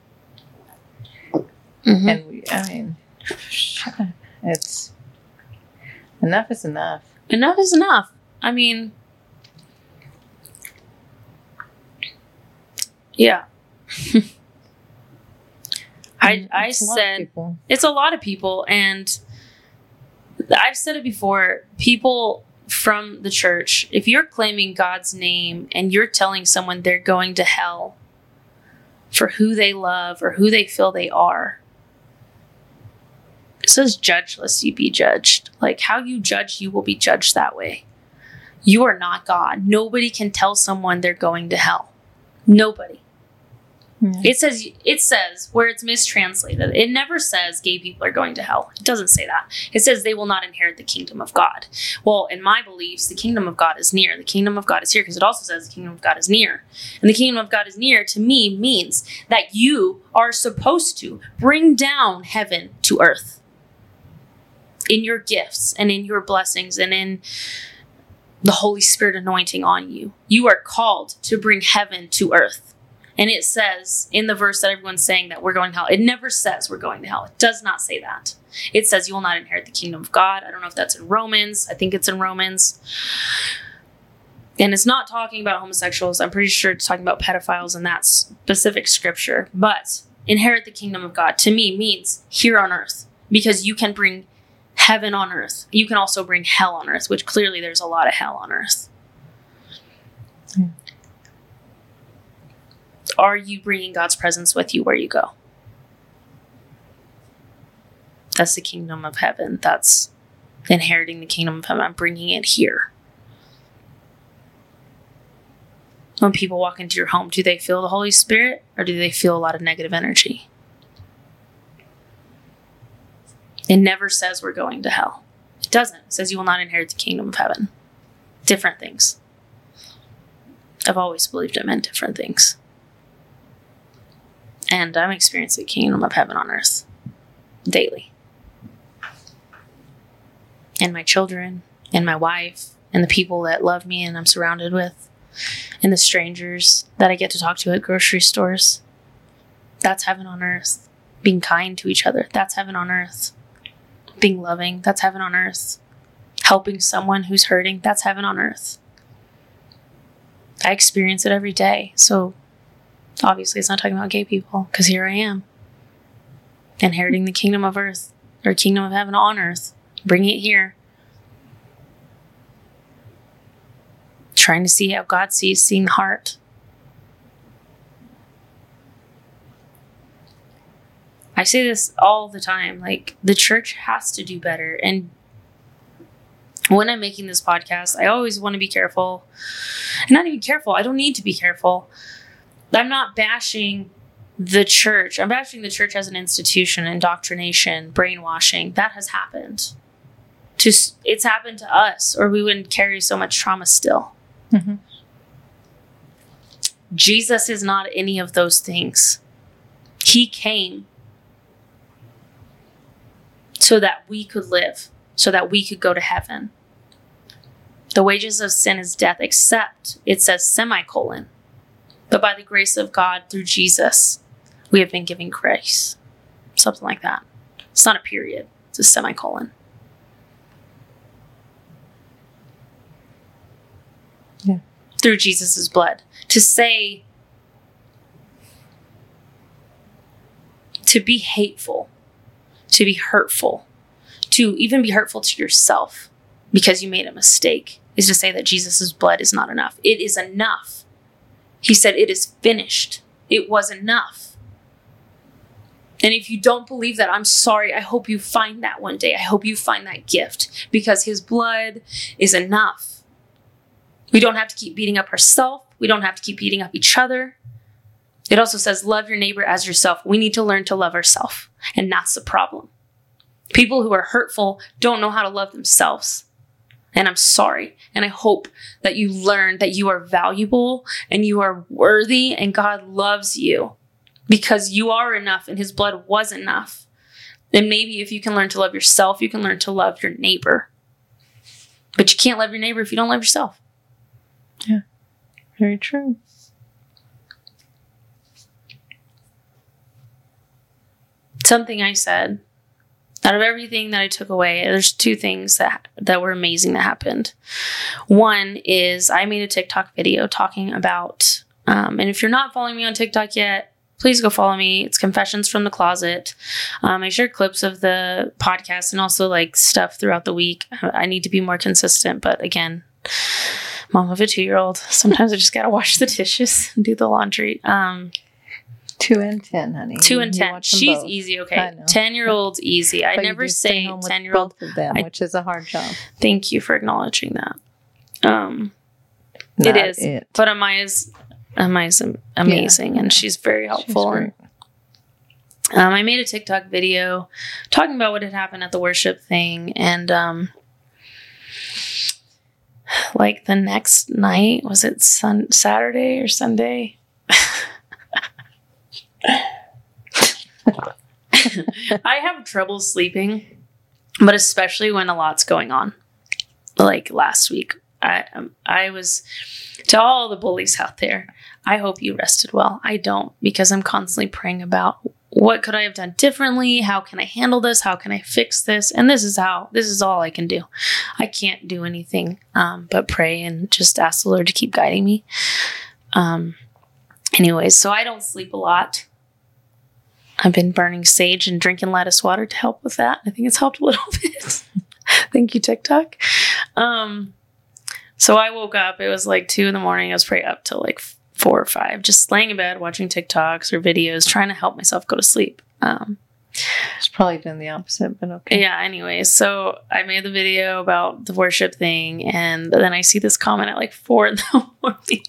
S1: Mhm.
S2: And we, I mean, *sighs* it's enough is enough.
S1: enough is enough. I mean, yeah. *laughs* I I
S2: lot of
S1: said it's a lot of people, and I've said it before. People from the church, if you're claiming God's name and you're telling someone they're going to hell for who they love or who they feel they are, it says, judge lest you be judged. Like how you judge, you will be judged that way. You are not God. Nobody can tell someone they're going to hell. Nobody. It says it says where it's mistranslated. It never says gay people are going to hell. It doesn't say that. It says they will not inherit the kingdom of God. Well, in my beliefs, the kingdom of God is near. The kingdom of God is here because it also says the kingdom of God is near. And the kingdom of God is near to me means that you are supposed to bring down heaven to earth in your gifts and in your blessings and in the Holy Spirit anointing on you. You are called to bring heaven to earth. And it says in the verse that everyone's saying that we're going to hell. It never says we're going to hell. It does not say that. It says you will not inherit the kingdom of God. I don't know if that's in Romans. I think it's in Romans. And it's not talking about homosexuals. I'm pretty sure it's talking about pedophiles in that specific scripture. But inherit the kingdom of God to me means here on earth because you can bring heaven on earth. You can also bring hell on earth, which clearly there's a lot of hell on earth.
S2: Yeah.
S1: Are you bringing God's presence with you where you go? That's the kingdom of heaven. That's inheriting the kingdom of heaven. I'm bringing it here. When people walk into your home, do they feel the Holy Spirit or do they feel a lot of negative energy? It never says we're going to hell. It doesn't. It says you will not inherit the kingdom of heaven. Different things. I've always believed it meant different things. And I'm experiencing kingdom of heaven on earth daily. And my children, and my wife, and the people that love me and I'm surrounded with, and the strangers that I get to talk to at grocery stores. That's heaven on earth. Being kind to each other, that's heaven on earth. Being loving, that's heaven on earth. Helping someone who's hurting, that's heaven on earth. I experience it every day. So obviously, it's not talking about gay people because here I am inheriting the kingdom of earth or kingdom of heaven on earth, bringing it here. Trying to see how God sees, seeing the heart. I say this all the time like, the church has to do better. And when I'm making this podcast, I always want to be careful. not even careful, I don't need to be careful. I'm not bashing the church. I'm bashing the church as an institution, indoctrination, brainwashing. That has happened. To it's happened to us, or we wouldn't carry so much trauma still. Mm-hmm. Jesus is not any of those things. He came so that we could live, so that we could go to heaven. The wages of sin is death, except it says semicolon. But by the grace of God through Jesus, we have been given grace. Something like that. It's not a period, it's a semicolon.
S2: Yeah.
S1: Through Jesus' blood. To say, to be hateful, to be hurtful, to even be hurtful to yourself because you made a mistake is to say that Jesus' blood is not enough. It is enough. He said, It is finished. It was enough. And if you don't believe that, I'm sorry. I hope you find that one day. I hope you find that gift because his blood is enough. We don't have to keep beating up ourselves. We don't have to keep beating up each other. It also says, love your neighbor as yourself. We need to learn to love ourselves. And that's the problem. People who are hurtful don't know how to love themselves. And I'm sorry. And I hope that you learn that you are valuable and you are worthy and God loves you because you are enough and his blood was enough. And maybe if you can learn to love yourself, you can learn to love your neighbor. But you can't love your neighbor if you don't love yourself.
S2: Yeah. Very true.
S1: Something I said out of everything that I took away, there's two things that that were amazing that happened. One is I made a TikTok video talking about, um, and if you're not following me on TikTok yet, please go follow me. It's Confessions from the Closet. Um, I share clips of the podcast and also like stuff throughout the week. I need to be more consistent, but again, mom of a two year old. Sometimes I just gotta wash the dishes and do the laundry. Um,
S2: Two and ten, honey.
S1: Two and ten. She's both. easy. Okay, ten year old's easy. I never say ten year old
S2: of them, I, which is a hard job.
S1: Thank you for acknowledging that. Um, Not it is, it. but Amaya's Amaya's amazing, yeah. and she's very helpful. She's and, um, I made a TikTok video talking about what had happened at the worship thing, and um, like the next night was it sun Saturday or Sunday? *laughs* *laughs* I have trouble sleeping, but especially when a lot's going on. Like last week, I um, I was to all the bullies out there. I hope you rested well. I don't because I'm constantly praying about what could I have done differently? How can I handle this? How can I fix this? And this is how this is all I can do. I can't do anything um, but pray and just ask the Lord to keep guiding me. Um, anyways, so I don't sleep a lot. I've been burning sage and drinking lettuce water to help with that. I think it's helped a little *laughs* bit. Thank you, TikTok. Um, so I woke up. It was like two in the morning. I was probably up till like four or five, just laying in bed watching TikToks or videos, trying to help myself go to sleep. Um,
S2: it's probably been the opposite, but okay.
S1: Yeah, Anyway, so I made the video about the worship thing, and then I see this comment at like four in the *laughs* morning.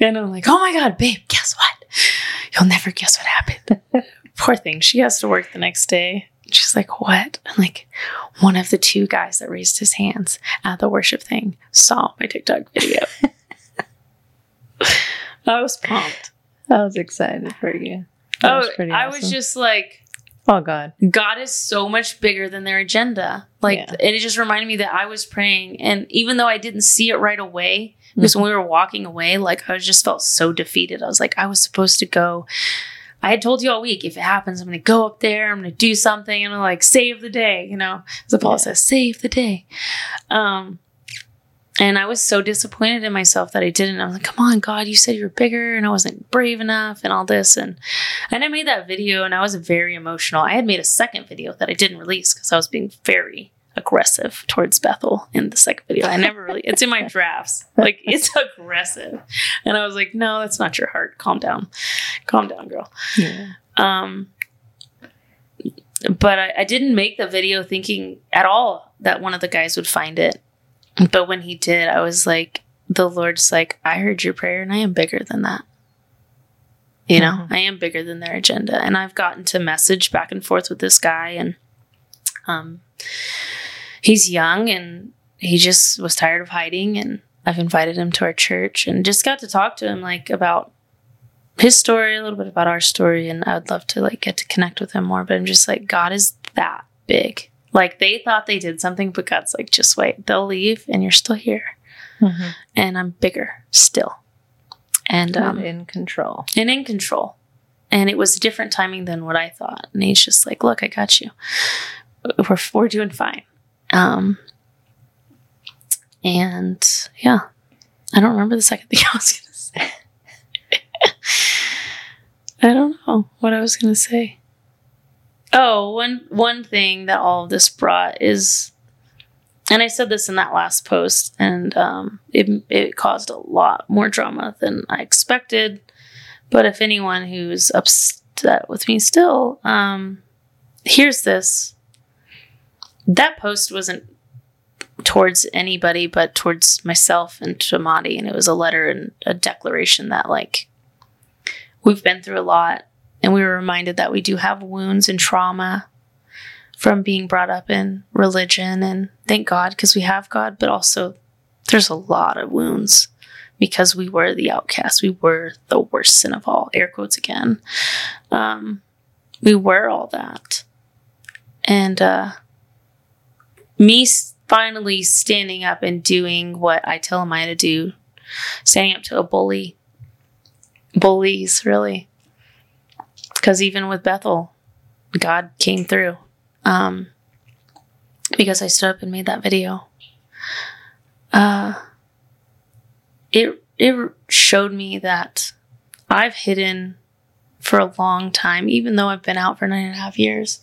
S1: and I'm like, oh my God, babe, guess what? *laughs* You'll never guess what happened. *laughs* Poor thing. She has to work the next day. She's like, what? I'm like, one of the two guys that raised his hands at the worship thing saw my TikTok video. *laughs* I was pumped.
S2: I was excited for you. That
S1: Oh,
S2: was pretty
S1: I was just like,
S2: Oh God.
S1: God is so much bigger than their agenda. Like,
S2: Yeah.
S1: and it just reminded me that I was praying. And even though I didn't see it right away, because when we were walking away, like, I just felt so defeated. I was like, I was supposed to go. I had told you all week, if it happens, I'm going to go up there, I'm going to do something, and I'm like, save the day, you know? As Paul
S2: Yeah.
S1: says, save the day. Um, and I was so disappointed in myself that I didn't. I was like, come on, God, you said you were bigger, and I wasn't brave enough, and all this. And and I made that video and I was very emotional. I had made a second video that I didn't release because I was being very aggressive towards Bethel in the second video. I never really, it's in my *laughs* drafts. Like, it's *laughs* aggressive. And I was like, no, that's not your heart. Calm down. Calm down, girl.
S2: Yeah.
S1: Um, but I, I didn't make the video thinking at all that one of the guys would find it. But when he did, I was like, the Lord's like, I heard your prayer and I am bigger than that. You know,
S2: Mhm.
S1: I am bigger than their agenda. And I've gotten to message back and forth with this guy and um he's young and he just was tired of hiding and I've invited him to our church and just got to talk to him like about his story, a little bit about our story, and I would love to like get to connect with him more. But I'm just like, God is that big. Like they thought they did something, but God's like, just wait, they'll leave, and you're still here,
S2: Mhm.
S1: and I'm bigger still, and um,
S2: in control.
S1: and in control. And it was different timing than what I thought. And he's just like, look, I got you. We're, we're doing fine. Um, and yeah, I don't remember the second *laughs* thing I was going to say. *laughs* I don't know what I was going to say. Oh, one one thing that all of this brought is, and I said this in that last post, and um, it it caused a lot more drama than I expected. But if anyone who's upset with me still, um, here's this. That post wasn't towards anybody, but towards myself and to Madi, and it was a letter and a declaration that like we've been through a lot and we were reminded that we do have wounds and trauma from being brought up in religion and thank god because we have god but also there's a lot of wounds because we were the outcast. We were the worst sin of all air quotes again. Um, we were all that. And uh, me finally standing up and doing what i tell Amaya to do. Standing up to a bully bullies really. Because even with bethel god came through. Um because i stood up and made that video. Uh it it showed me that i've hidden for a long time even though i've been out for nine and a half years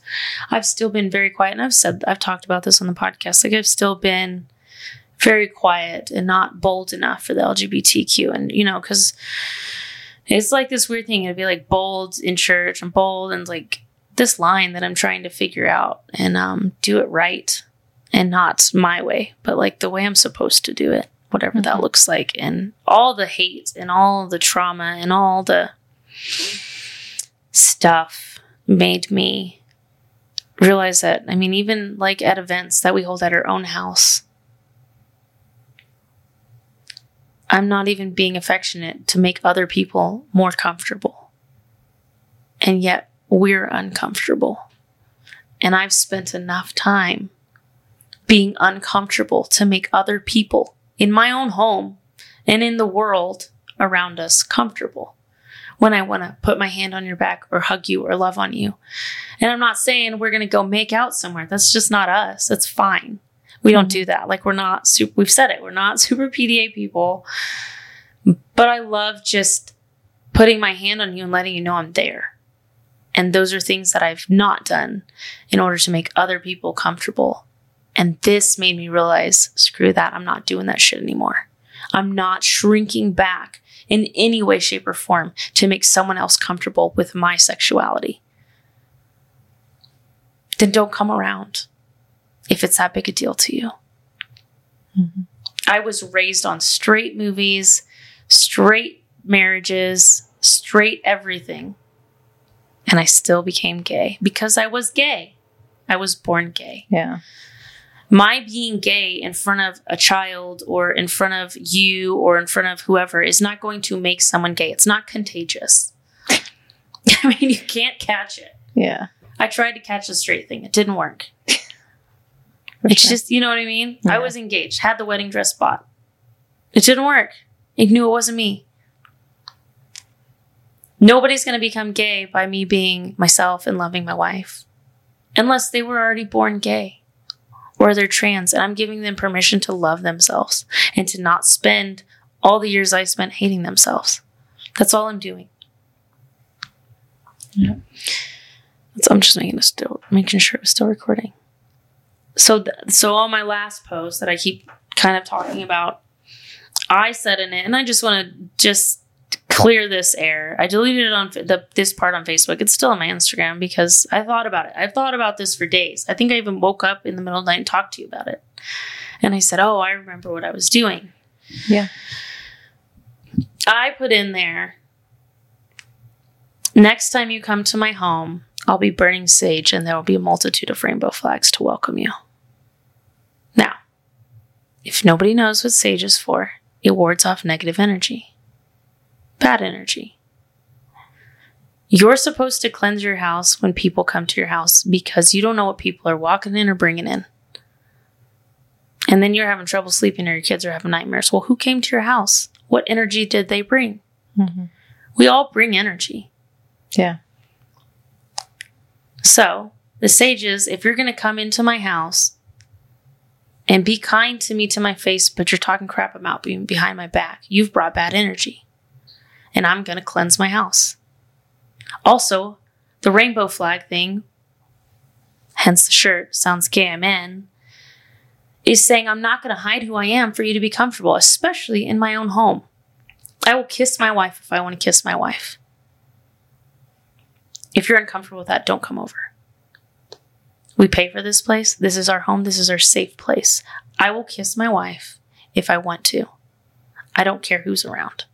S1: i've still been very quiet and i've said i've talked about this on the podcast like i've still been very quiet and not bold enough for the lgbtq and you know because it's like this weird thing. It'd be like bold in church and bold and like this line that I'm trying to figure out and um, do it right and not my way, but like the way I'm supposed to do it, whatever that
S2: Mhm.
S1: looks like. And all the hate and all the trauma and all the stuff made me realize that, I mean, even like at events that we hold at our own house, I'm not even being affectionate to make other people more comfortable. And yet we're uncomfortable. And I've spent enough time being uncomfortable to make other people in my own home and in the world around us comfortable when I want to put my hand on your back or hug you or love on you. And I'm not saying we're going to go make out somewhere. That's just not us. That's fine. We don't do mm-hmm. that. Like we're not super, we've said it. We're not *laughs* super PDA people. But I love just putting my hand on you and letting you know I'm there. And those are things that I've not done in order to make other people comfortable. And this made me realize screw that. I'm not doing that shit anymore. I'm not shrinking back in any way, shape, or form to make someone else comfortable with my sexuality. Then don't come around if it's that big a deal to you.
S2: Mhm.
S1: I was raised on straight movies, straight marriages, straight everything. And I still became gay because I was gay. I was born gay.
S2: Yeah.
S1: My being gay in front of a child or in front of you or in front of whoever is not going to make someone gay. It's not contagious. *laughs* I mean, you can't catch it.
S2: Yeah.
S1: I tried to catch the straight thing. It didn't work. *laughs* It's
S2: sure.
S1: just, you know what I mean?
S2: Yeah.
S1: I was engaged, had the wedding dress bought. It didn't work. It knew it wasn't me. Nobody's going to become gay by me being myself and loving my wife unless they were already born gay or they're trans. And I'm giving them permission to love themselves and to not spend all the years I spent hating themselves. That's all I'm doing.
S2: Yeah.
S1: So I'm just making it still, making sure it's still recording. So, th- so on my last post that I keep kind of talking about, I said in it, and I just want to just clear this air. I deleted it on the this part on Facebook. It's still on my Instagram because I thought about it. I've thought about this for days. I think I even woke up in the middle of the night and talked to you about it. And I said, "Oh, I remember what I was doing."
S2: Yeah.
S1: I put in there. Next time you come to my home, I'll be burning sage and there will be a multitude of rainbow flags to welcome you. Now, if nobody knows what sage is for, it wards off negative energy, bad energy. You're supposed to cleanse your house when people come to your house because you don't know what people are walking in or bringing in. And then you're having trouble sleeping or your kids are having nightmares. Well, who came to your house? What energy did they bring?
S2: hmm
S1: We all bring energy.
S2: Yeah.
S1: So, the sages, if you're going to come into my house and be kind to me to my face, but you're talking crap about me behind my back, you've brought bad energy. And I'm going to cleanse my house. Also, the rainbow flag thing, hence the shirt, sounds gay, I'm in, is saying I'm not going to hide who I am for you to be comfortable, especially in my own home. I will kiss my wife if I want to kiss my wife. If you're uncomfortable with that, don't come over. We pay for this place. This is our home. This is our safe place. I will kiss my wife if I want to. I don't care who's around.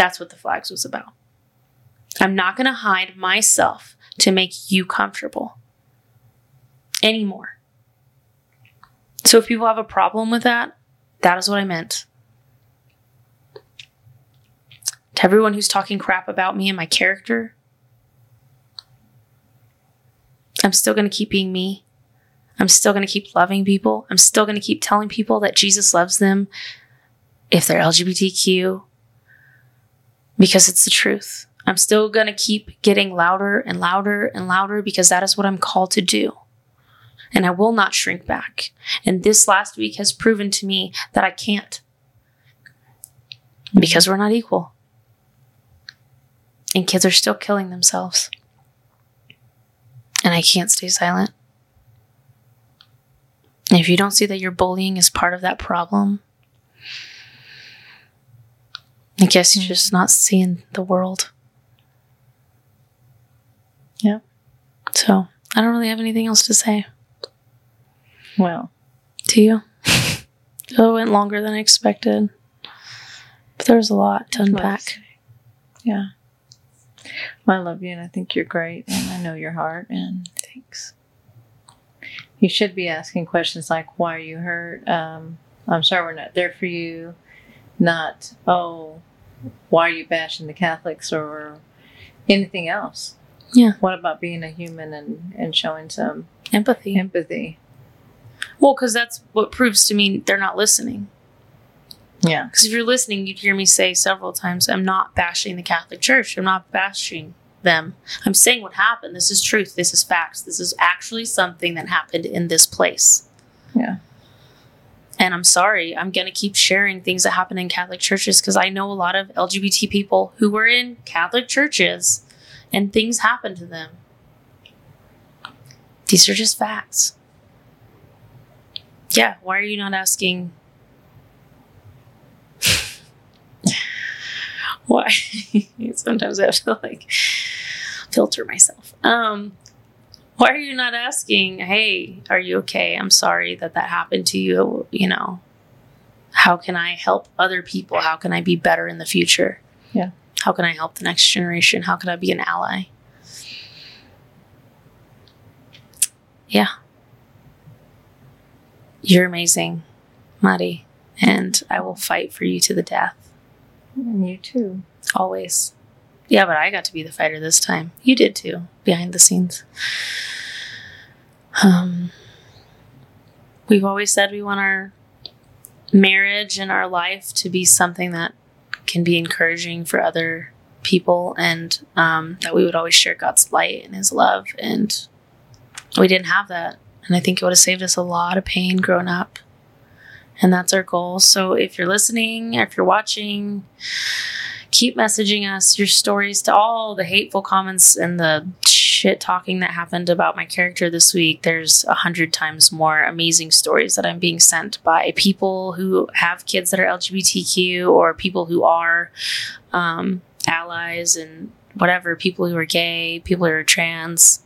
S1: That's what the flags was about. I'm not going to hide myself to make you comfortable anymore. So if people have a problem with that, that is what I meant. To everyone who's talking crap about me and my character, I'm still going to keep being me. I'm still going to keep loving people. I'm still going to keep telling people that Jesus loves them if they're LGBTQ because it's the truth. I'm still going to keep getting louder and louder and louder because that is what I'm called to do. And I will not shrink back. And this last week has proven to me that I can't because we're not equal. And kids are still killing themselves. And I can't stay silent. And if you don't see that your bullying is part of that problem, I guess you're just not seeing the world.
S2: Yeah.
S1: So I don't really have anything else to say.
S2: Well,
S1: to you? *laughs* oh, it went longer than I expected. But there was a lot to unpack.
S2: yeah. I love you and I think you're great and I know your heart and
S1: Thanks.
S2: you should be asking questions like why are you hurt? Um, I'm sorry we're not there for you. Not, oh, why are you bashing the Catholics or anything else?
S1: Yeah.
S2: What about being a human and, and showing some
S1: Empathy.
S2: empathy?
S1: Well, because that's what proves to me they're not listening.
S2: Yeah.
S1: Because if you're listening, you'd hear me say several times, I'm not bashing the Catholic Church. I'm not bashing them. I'm saying what happened. This is truth. This is facts. This is actually something that happened in this place.
S2: Yeah.
S1: And I'm sorry, I'm going to keep sharing things that happen in Catholic churches because I know a lot of LGBT people who were in Catholic churches and things happened to them. These are just facts. Yeah, why are you not asking? *laughs* why? *laughs* Sometimes I have to like filter myself. Um, why are you not asking, hey, are you okay? I'm sorry that that happened to you. You know, how can I help other people? How can I be better in the future?
S2: Yeah.
S1: How can I help the next generation? How can I be an ally? yeah. You're amazing, Madi, and I will fight for you to the death.
S2: And you too.
S1: Always. Yeah, but I got to be the fighter this time. You did too, behind the scenes. Um, we've always said we want our marriage and our life to be something that can be encouraging for other people and um, that we would always share God's light and His love. And we didn't have that. And I think it would have saved us a lot of pain growing up. And that's our goal. So if you're listening, if you're watching, keep messaging us your stories to all the hateful comments and the shit talking that happened about my character this week. There's a hundred times more amazing stories that I'm being sent by people who have kids that are LGBTQ or people who are um, allies and whatever, people who are gay, people who are trans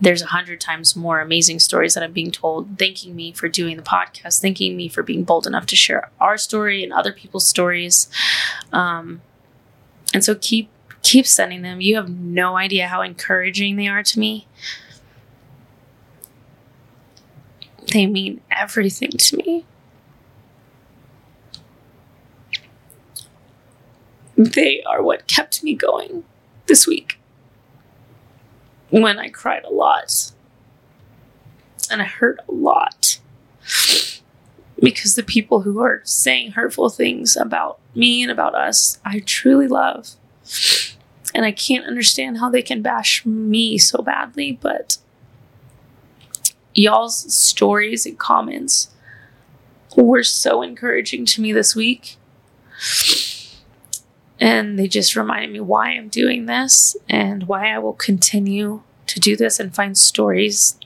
S1: there's a hundred times more amazing stories that I'm being told, thanking me for doing the podcast, thanking me for being bold enough to share our story and other people's stories. Um, and so keep keep sending them. You have no idea how encouraging they are to me. They mean everything to me. They are what kept me going this week when I cried a lot. And I hurt a lot. Because the people who are saying hurtful things about me and about us, I truly love. And I can't understand how they can bash me so badly, but y'all's stories and comments were so encouraging to me this week. And they just reminded me why I'm doing this and why I will continue to do this and find stories.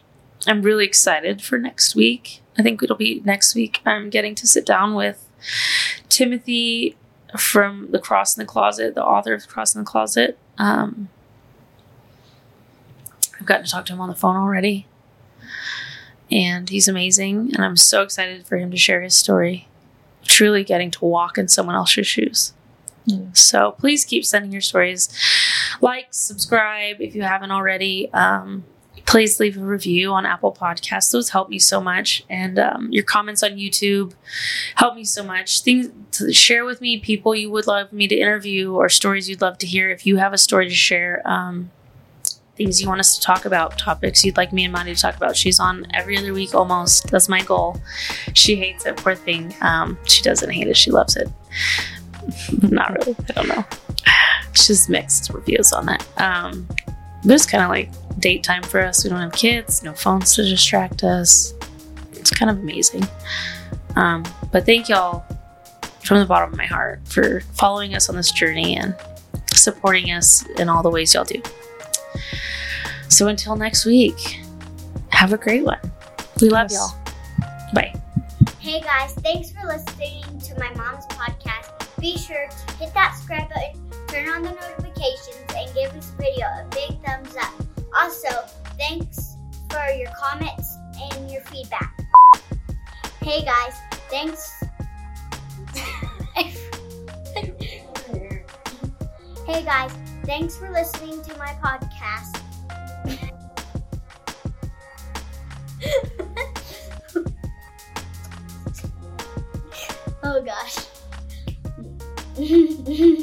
S1: I'm really excited for next week. I think it'll be next week. I'm getting to sit down with Timothy from The Cross in the Closet, the author of The Cross in the Closet. Um, I've gotten to talk to him on the phone already. And he's amazing. And I'm so excited for him to share his story. Truly getting to walk in someone else's shoes. Mm. So please keep sending your stories. Like, subscribe if you haven't already. Um, please leave a review on Apple Podcasts. Those help me so much. And um, your comments on YouTube help me so much. Things to share with me, people you would love me to interview, or stories you'd love to hear. If you have a story to share, um, things you want us to talk about, topics you'd like me and Monty to talk about. She's on every other week almost. That's my goal. She hates it, poor thing. Um, she doesn't hate it, she loves it. *laughs* Not really. I don't know. Just mixed reviews on it. Um, but it's kind of like date time for us. We don't have kids, no phones to distract us. It's kind of amazing. Um, but thank y'all from the bottom of my heart for following us on this journey and supporting us in all the ways y'all do. So until next week, have a great one. We love yes. y'all. Bye.
S3: Hey guys, thanks for listening to my mom's podcast. Be sure to hit that subscribe button, turn on the notifications, and give this video a big thumbs up. Also, thanks for your comments and your feedback. Hey guys, thanks. *laughs* hey guys, thanks for listening to my podcast. *laughs* oh gosh. *laughs*